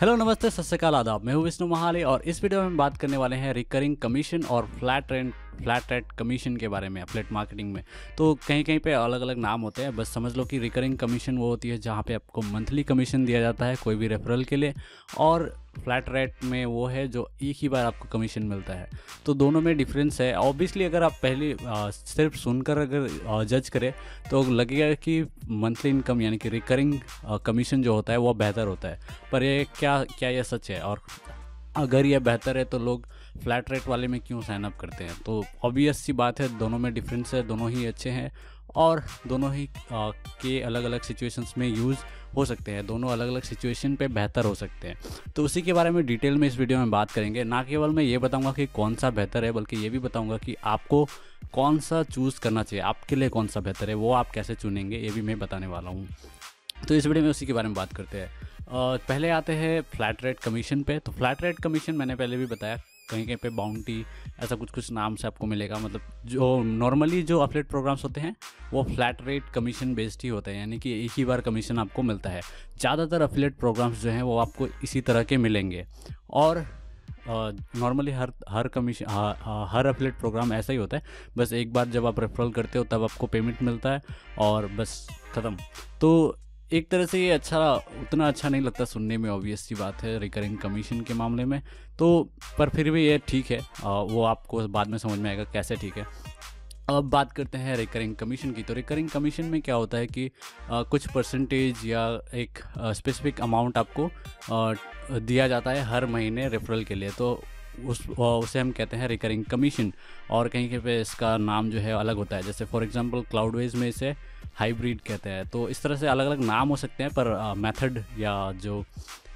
Hello, नमस्ते सत्यकाल आदाब। मैं हूँ विष्णु महाले और इस वीडियो में हम बात करने वाले हैं रिकरिंग कमीशन और flat rent flat rate commission के बारे में, फ्लैट मार्केटिंग में। तो कहीं कहीं पे अलग अलग नाम होते हैं, बस समझ लो कि रिकरिंग कमीशन वो होती है, जहाँ पे आपको मंथली कमीशन दिया जाता है कोई भी रेफरल के लिए, और फ्लैट रेट में वो है जो एक ही बार आपको कमीशन मिलता है। तो दोनों में डिफरेंस है। ऑब्वियसली अगर आप पहले सिर्फ़ सुनकर अगर जज करें तो लगेगा कि मंथली इनकम यानी कि रिकरिंग कमीशन जो होता है, वो बेहतर होता है। पर ये क्या क्या ये सच है? और अगर ये बेहतर है तो लोग फ्लैट रेट वाले में क्यों साइन अप करते हैं? तो ऑब्वियस सी बात है दोनों में डिफरेंस है दोनों ही अच्छे हैं और दोनों ही आ, के अलग अलग सिचुएशंस में यूज़ हो सकते हैं। दोनों अलग अलग सिचुएशन पे बेहतर हो सकते हैं। तो उसी के बारे में डिटेल में इस वीडियो में बात करेंगे। ना केवल मैं ये बताऊँगा कि कौन सा बेहतर है बल्कि ये भी बताऊँगा कि आपको कौन सा चूज़ करना चाहिए। आपके लिए कौन सा बेहतर है वो आप कैसे चुनेंगे ये भी मैं बताने वाला हूँ। तो इस वीडियो में उसी के बारे में बात करते हैं। पहले आते हैं फ्लैट रेट कमीशन पे। तो फ्लैट रेट कमीशन मैंने पहले भी बताया, कहीं कहीं पे बाउंटी ऐसा कुछ कुछ नाम से आपको मिलेगा। मतलब जो नॉर्मली जो अपलेट प्रोग्राम्स होते हैं, वो फ्लैट रेट कमीशन बेस्ड ही होते हैं, यानी कि एक ही बार कमीशन आपको मिलता है। ज़्यादातर अफिलेट प्रोग्राम्स जो हैं, वो आपको इसी तरह के मिलेंगे। और नॉर्मली हर हर कमीशन हर अफिलेट प्रोग्राम ऐसा ही होता है। बस एक बार जब आप रेफरल करते हो, तब आपको पेमेंट मिलता है और बस ख़त्म। तो एक तरह से ये अच्छा उतना अच्छा नहीं लगता सुनने में ऑब्वियस सी बात है रिकरिंग कमीशन के मामले में। तो पर फिर भी ये ठीक है। वो आपको बाद में समझ में आएगा कैसे ठीक है। अब बात करते हैं रिकरिंग कमीशन की। तो रिकरिंग कमीशन में क्या होता है कि आ, कुछ परसेंटेज या एक स्पेसिफिक अमाउंट आपको आ, दिया जाता है हर महीने रेफरल के लिए। तो उस उसे हम कहते हैं रिकरिंग कमीशन और कहीं कहीं पे इसका नाम जो है अलग होता है। जैसे फॉर एग्जांपल क्लाउडवेज में इसे हाइब्रिड कहते हैं। तो इस तरह से अलग अलग नाम हो सकते हैं, पर मेथड या जो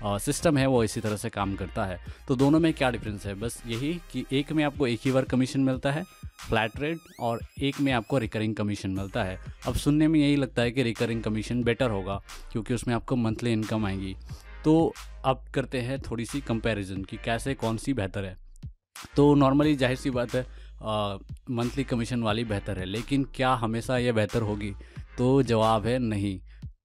सिस्टम है वो इसी तरह से काम करता है। तो दोनों में क्या डिफरेंस है? बस यही कि एक में आपको एक ही बार कमीशन मिलता है फ्लैट रेट और एक में आपको रिकरिंग कमीशन मिलता है। अब सुनने में यही लगता है कि रिकरिंग कमीशन बेटर होगा, क्योंकि उसमें आपको मंथली इनकम आएगी। तो अब करते हैं थोड़ी सी कंपैरिजन कि कैसे कौन सी बेहतर है। तो नॉर्मली ज़ाहिर सी बात है मंथली कमीशन वाली बेहतर है, लेकिन क्या हमेशा यह बेहतर होगी? तो जवाब है नहीं।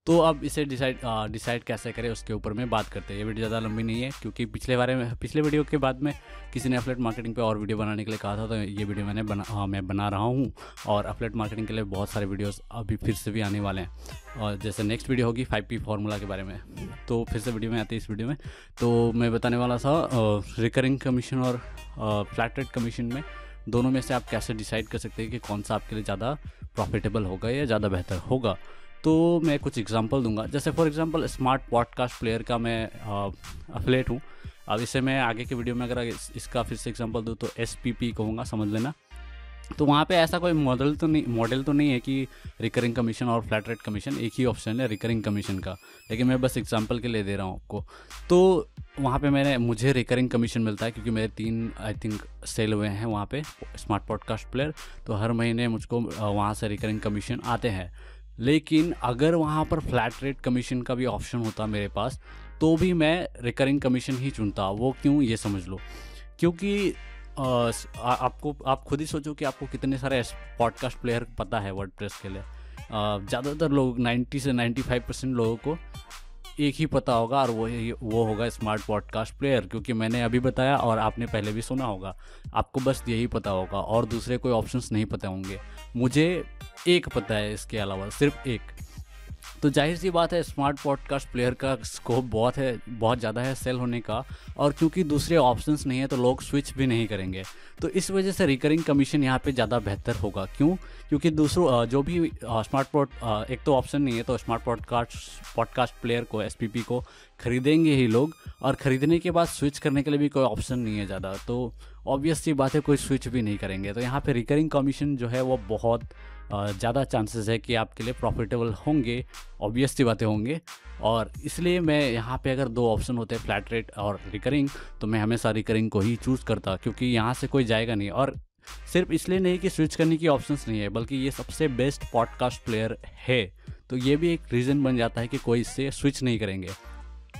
तो अब इसे डिसाइड डिसाइड कैसे करें उसके ऊपर में बात करते हैं। ये वीडियो ज़्यादा लंबी नहीं है क्योंकि पिछले बारे में पिछले वीडियो के बाद में किसी ने अपलेट मार्केटिंग पे और वीडियो बनाने के लिए कहा था तो ये वीडियो मैंने बना आ, मैं बना रहा हूँ। और अपलेट मार्केटिंग के लिए बहुत सारे वीडियोस अभी फिर से भी आने वाले हैं। और जैसे नेक्स्ट वीडियो होगी फाइव पी फार्मूला के बारे में। तो फिर से वीडियो में आती है इस वीडियो में। तो मैं बताने वाला था रिकरिंग कमीशन और फ्लैट रेट कमीशन में दोनों में से आप कैसे डिसाइड कर सकते हैं कि कौन सा आपके लिए ज़्यादा प्रॉफिटेबल होगा या ज़्यादा बेहतर होगा? तो मैं कुछ एग्जांपल दूँगा। जैसे for example smart podcast player का मैं अफलेट हूँ। अब इसे मैं आगे के वीडियो में अगर इसका फिर से एग्जांपल दूँ तो एस पी पी कहूँगा, समझ लेना। तो वहाँ पे ऐसा कोई मॉडल तो नहीं मॉडल तो नहीं है कि रिकरिंग कमीशन और फ्लैट रेट कमीशन एक ही ऑप्शन है रिकरिंग कमीशन का। लेकिन मैं बस एग्जांपल के लिए दे रहा हूँ आपको। तो वहाँ पे मैंने, मुझे रिकरिंग कमीशन मिलता है क्योंकि मेरे तीन आई थिंक सेल हुए हैं वहाँ पे स्मार्ट पॉडकास्ट प्लेयर तो हर महीने मुझको वहाँ से रिकरिंग कमीशन आते हैं। लेकिन अगर वहाँ पर फ्लैट रेट कमीशन का भी ऑप्शन होता मेरे पास तो भी मैं रिकरिंग कमीशन ही चुनता। वो क्यों, ये समझ लो। क्योंकि आपको, आप खुद ही सोचो कि आपको कितने सारे पॉडकास्ट प्लेयर पता है वर्ड के लिए। ज़्यादातर लोग 90 से 95 परसेंट लोगों को एक ही पता होगा और वो वो होगा स्मार्ट पॉडकास्ट प्लेयर क्योंकि मैंने अभी बताया और आपने पहले भी सुना होगा। आपको बस यही पता होगा और दूसरे कोई ऑप्शंस नहीं पता होंगे। मुझे एक पता है इसके अलावा, सिर्फ़ एक। तो ज़ाहिर सी बात है स्मार्ट पॉडकास्ट प्लेयर का स्कोप बहुत है, बहुत ज़्यादा है सेल होने का और क्योंकि दूसरे ऑप्शंस नहीं है तो लोग स्विच भी नहीं करेंगे। तो इस वजह से रिकरिंग कमीशन यहाँ पे ज़्यादा बेहतर होगा। क्यों? क्योंकि दूसरों जो भी स्मार्ट पॉड एक तो ऑप्शन नहीं है तो स्मार्ट पॉडकास्ट पॉडकास्ट प्लेयर को एसपीपी को ख़रीदेंगे ही लोग और ख़रीदने के बाद स्विच करने के लिए भी कोई ऑप्शन नहीं है ज़्यादा। तो ऑब्वियस सी बात है, कोई स्विच भी नहीं करेंगे। तो यहाँ पे रिकरिंग कमीशन जो है, वो बहुत ज़्यादा चांसेस है कि आपके लिए प्रॉफिटेबल होंगे ऑब्वियस सी बातें होंगे। और इसलिए मैं यहाँ पे अगर दो ऑप्शन होते हैं फ्लैट रेट और रिकरिंग तो मैं हमेशा रिकरिंग को ही चूज़ करता, क्योंकि यहाँ से कोई जाएगा नहीं। और सिर्फ़ इसलिए नहीं कि स्विच करने की ऑप्शंस नहीं है, बल्कि ये सबसे बेस्ट पॉडकास्ट प्लेयर है। तो ये भी एक रीज़न बन जाता है कि कोई इससे स्विच नहीं करेंगे।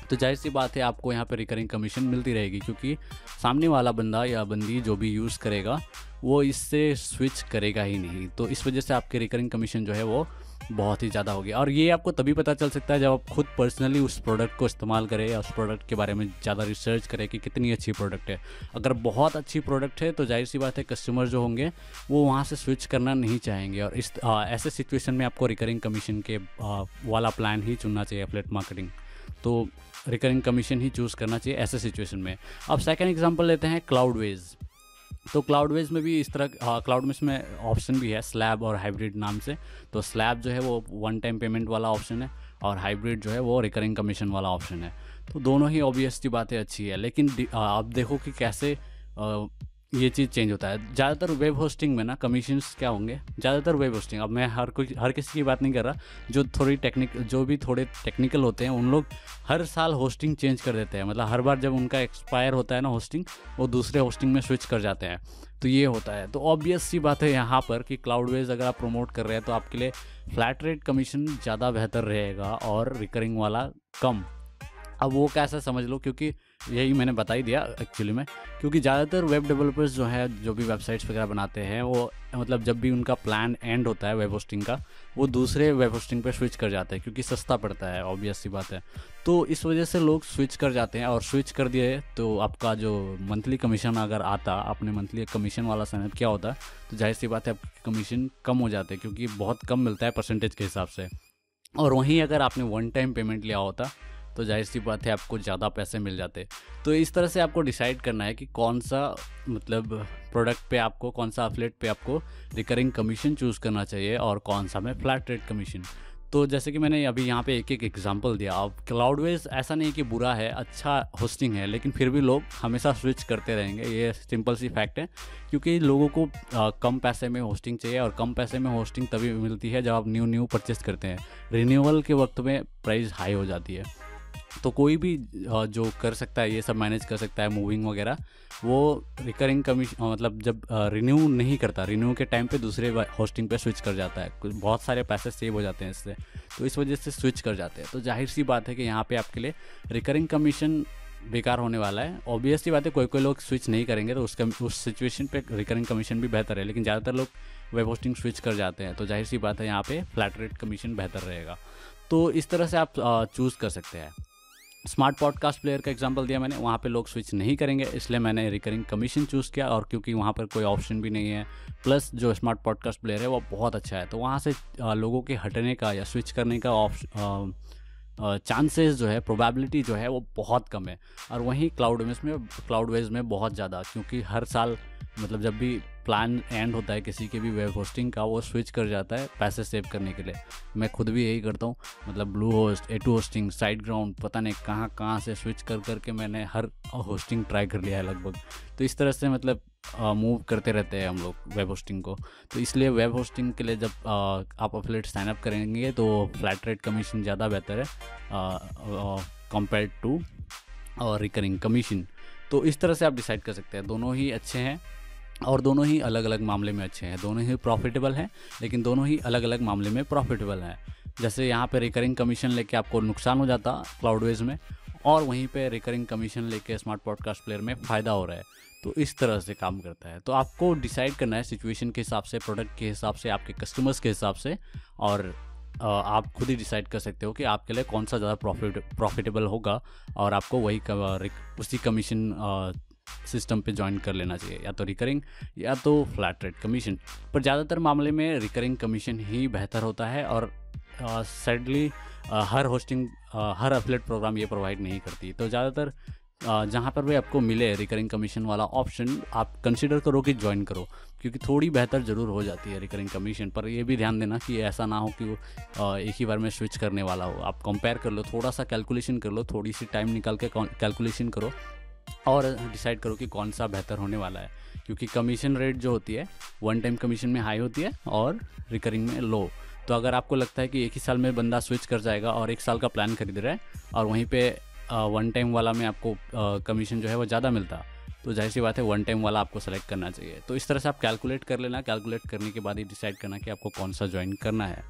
तो ज़ाहिर सी बात है आपको यहाँ पर रिकरिंग कमीशन मिलती रहेगी क्योंकि सामने वाला बंदा या बंदी जो भी यूज़ करेगा वो इससे स्विच करेगा ही नहीं। तो इस वजह से आपके रिकरिंग कमीशन जो है वो बहुत ही ज़्यादा होगी और ये आपको तभी पता चल सकता है जब आप खुद पर्सनली उस प्रोडक्ट को इस्तेमाल करें या उस प्रोडक्ट के बारे में ज़्यादा रिसर्च करें कि कितनी अच्छी प्रोडक्ट है। अगर बहुत अच्छी प्रोडक्ट है तो ज़ाहिर सी बात है कस्टमर जो होंगे वो वहाँ से स्विच करना नहीं चाहेंगे। और इस आ, ऐसे सिचुएशन में आपको रिकरिंग कमीशन के आ, वाला प्लान ही चुनना चाहिए फ्लेट मार्केटिंग तो रिकरिंग कमीशन ही चूज़ करना चाहिए ऐसे सिचुएशन में। अब सेकेंड एग्ज़ाम्पल लेते हैं क्लाउड वेज तो क्लाउड वेज में भी इस तरह क्लाउड वेज में ऑप्शन भी है स्लैब और हाइब्रिड नाम से। तो स्लैब जो है वो वन टाइम पेमेंट वाला ऑप्शन है और हाइब्रिड जो है वो रिकरिंग कमीशन वाला ऑप्शन है। तो दोनों ही ऑब्वियसली बातें अच्छी है, लेकिन आप देखो कि कैसे ये चीज़ चेंज होता है। ज़्यादातर वेब होस्टिंग में ना कमीशन क्या होंगे? ज़्यादातर वेब होस्टिंग अब मैं हर कोई हर किसी की बात नहीं कर रहा। जो थोड़ी टेक्निक जो भी थोड़े टेक्निकल होते हैं, उन लोग हर साल होस्टिंग चेंज कर देते हैं। मतलब हर बार जब उनका एक्सपायर होता है ना होस्टिंग वो दूसरे होस्टिंग में स्विच कर जाते हैं। तो ये होता है। तो ऑब्वियस सी बात है यहाँ पर कि क्लाउड वेज अगर आप प्रमोट कर रहे हैं तो आपके लिए फ्लैट रेट कमीशन ज़्यादा बेहतर रहेगा और रिकरिंग वाला कम। अब वो कैसा समझ लो, क्योंकि यही मैंने बता ही दिया एक्चुअली में। क्योंकि ज़्यादातर वेब डेवलपर्स जो है, जो भी वेबसाइट्स वगैरह बनाते हैं, वो मतलब जब भी उनका प्लान एंड होता है वेब होस्टिंग का, वो दूसरे वेब होस्टिंग पर स्विच कर जाते हैं, क्योंकि सस्ता पड़ता है ऑब्वियस सी बात है। तो इस वजह से लोग स्विच कर जाते हैं और स्विच कर दिए तो आपका जो मंथली कमीशन अगर आता, आपने मंथली कमीशन वाला समय क्या होता तो ज़ाहिर सी बात है, आपकी कमीशन कम हो जाते हैं, क्योंकि बहुत कम मिलता है परसेंटेज के हिसाब से। और वहीं अगर आपने वन टाइम पेमेंट लिया होता तो ज़ाहिर सी बात है आपको ज़्यादा पैसे मिल जाते। तो इस तरह से आपको डिसाइड करना है कि कौन सा मतलब प्रोडक्ट पे आपको कौन सा अफलेट पे आपको रिकरिंग कमीशन चूज़ करना चाहिए और कौन सा में फ्लैट रेट कमीशन तो जैसे कि मैंने अभी यहाँ पे एक एक एग्जांपल दिया। अब क्लाउडवेज ऐसा नहीं कि बुरा है अच्छा होस्टिंग है लेकिन फिर भी लोग हमेशा स्विच करते रहेंगे। ये सिंपल सी फैक्ट है क्योंकि लोगों को आ, कम पैसे में होस्टिंग चाहिए और कम पैसे में होस्टिंग तभी मिलती है जब आप न्यू न्यू परचेस करते हैं। रिन्यूअल के वक्त में प्राइस हाई हो जाती है। तो कोई भी जो कर सकता है, ये सब मैनेज कर सकता है मूविंग वगैरह, वो रिकरिंग कमीशन मतलब जब रिन्यू नहीं करता रिन्यू के टाइम पे दूसरे होस्टिंग पे स्विच कर जाता है। कुछ, बहुत सारे पैसे सेव हो जाते हैं इससे तो इस वजह से स्विच कर जाते हैं। तो ज़ाहिर सी बात है कि यहाँ पे आपके लिए रिकरिंग कमीशन बेकार होने वाला है। ऑब्वियसली बात है कोई कोई लोग स्विच नहीं करेंगे तो उसका, उस सिचुएशन पे रिकरिंग कमीशन भी बेहतर है, लेकिन ज़्यादातर लोग वेब होस्टिंग स्विच कर जाते हैं। तो ज़ाहिर सी बात है, यहाँ पे फ्लैट रेट कमीशन बेहतर रहेगा। तो इस तरह से आप चूज़ कर सकते हैं। स्मार्ट पॉडकास्ट प्लेयर का एग्ज़ाम्पल दिया मैंने, वहाँ पे लोग स्विच नहीं करेंगे, इसलिए मैंने रिकरिंग कमीशन चूज़ किया और क्योंकि वहाँ पर कोई ऑप्शन भी नहीं है प्लस जो स्मार्ट पॉडकास्ट प्लेयर है, वो बहुत अच्छा है। तो वहाँ से लोगों के हटने का या स्विच करने का ऑप्शन चांसेस जो है प्रोबेबिलिटी जो है, वो बहुत कम है। और वहीं क्लाउड में क्लाउड वेज में बहुत ज़्यादा, क्योंकि हर साल मतलब जब भी प्लान एंड होता है किसी के भी वेब होस्टिंग का वो स्विच कर जाता है पैसे सेव करने के लिए। मैं खुद भी यही करता हूँ मतलब Bluehost A two hosting SiteGround पता नहीं कहाँ कहाँ से स्विच कर करके मैंने हर होस्टिंग ट्राई कर लिया है लगभग। तो इस तरह से मतलब मूव करते रहते हैं हम लोग वेब होस्टिंग को। तो इसलिए वेब होस्टिंग के लिए जब आ, आप अपलेट साइनअप करेंगे तो फ्लैट रेट कमीशन ज़्यादा बेहतर है कंपेयर टू रिकरिंग कमीशन तो इस तरह से आप डिसाइड कर सकते हैं। दोनों ही अच्छे हैं। और दोनों ही अलग अलग मामले में अच्छे हैं। दोनों ही प्रॉफिटेबल हैं, लेकिन दोनों ही अलग अलग मामले में प्रॉफिटेबल हैं। जैसे यहाँ पे रिकरिंग कमीशन लेके आपको नुकसान हो जाता क्लाउडवेज में, और वहीं पे रिकरिंग कमीशन लेके स्मार्ट पॉडकास्ट प्लेयर में फ़ायदा हो रहा है। तो इस तरह से काम करता है। तो आपको डिसाइड करना है सिचुएशन के हिसाब से प्रोडक्ट के हिसाब से, आपके कस्टमर्स के हिसाब से, और आप खुद ही डिसाइड कर सकते हो कि आपके लिए कौन सा ज़्यादा प्रॉफिट प्रॉफिटेबल होगा, और आपको वही उसी कमीशन सिस्टम पे ज्वाइन कर लेना चाहिए, या तो रिकरिंग या तो फ्लैट रेट कमीशन पर ज़्यादातर मामले में रिकरिंग कमीशन ही बेहतर होता है और सैडली हर होस्टिंग हर अफलेट प्रोग्राम ये प्रोवाइड नहीं करती। तो ज़्यादातर जहाँ पर भी आपको मिले रिकरिंग कमीशन वाला ऑप्शन आप कंसिडर करो कि ज्वाइन करो, क्योंकि थोड़ी बेहतर ज़रूर हो जाती है रिकरिंग कमीशन पर ये भी ध्यान देना कि ऐसा ना हो कि वो एक ही बार में स्विच करने वाला हो। आप कंपेयर कर लो, थोड़ा सा कैलकुलेशन कर लो, थोड़ी सी टाइम निकाल के कैलकुलेशन करो और डिसाइड करो कि कौन सा बेहतर होने वाला है। क्योंकि कमीशन रेट जो होती है वन टाइम कमीशन में हाई होती है और रिकरिंग में लो तो अगर आपको लगता है कि एक ही साल में बंदा स्विच कर जाएगा और एक साल का प्लान खरीद रहा है और वहीं पे वन टाइम वाला में आपको कमीशन जो है वो ज़्यादा मिलता तो ज़ाहिर सी बात है वन टाइम वाला आपको सेलेक्ट करना चाहिए। तो इस तरह से आप कैलकुलेट कर लेना। कैलकुलेट करने के बाद ही डिसाइड करना कि आपको कौन सा ज्वाइन करना है।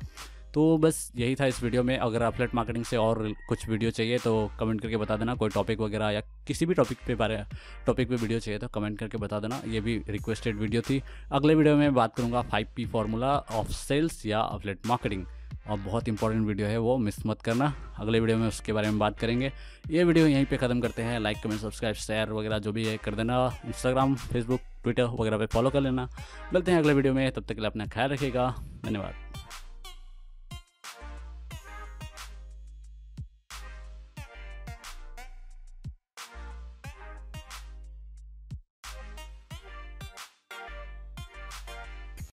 तो बस यही था इस वीडियो में। अगर अपलेट मार्केटिंग से और कुछ वीडियो चाहिए तो कमेंट करके बता देना। कोई टॉपिक वगैरह या किसी भी टॉपिक पे बारे टॉपिक पे वीडियो चाहिए तो कमेंट करके बता देना। ये भी रिक्वेस्टेड वीडियो थी। अगले वीडियो में बात करूँगा five P formula of sales या अपलेट मार्केटिंग और बहुत इंपॉर्टेंट वीडियो है वो मिस मत करना। अगले वीडियो में उसके बारे में बात करेंगे। ये वीडियो यहीं पे ख़त्म करते हैं। लाइक कमेंट सब्सक्राइब शेयर वगैरह जो भी है कर देना। इंस्टाग्राम फेसबुक ट्विटर वगैरह पे फॉलो कर लेना। मिलते हैं अगले वीडियो में। तब तक के लिए अपना ख्याल रखिएगा। धन्यवाद।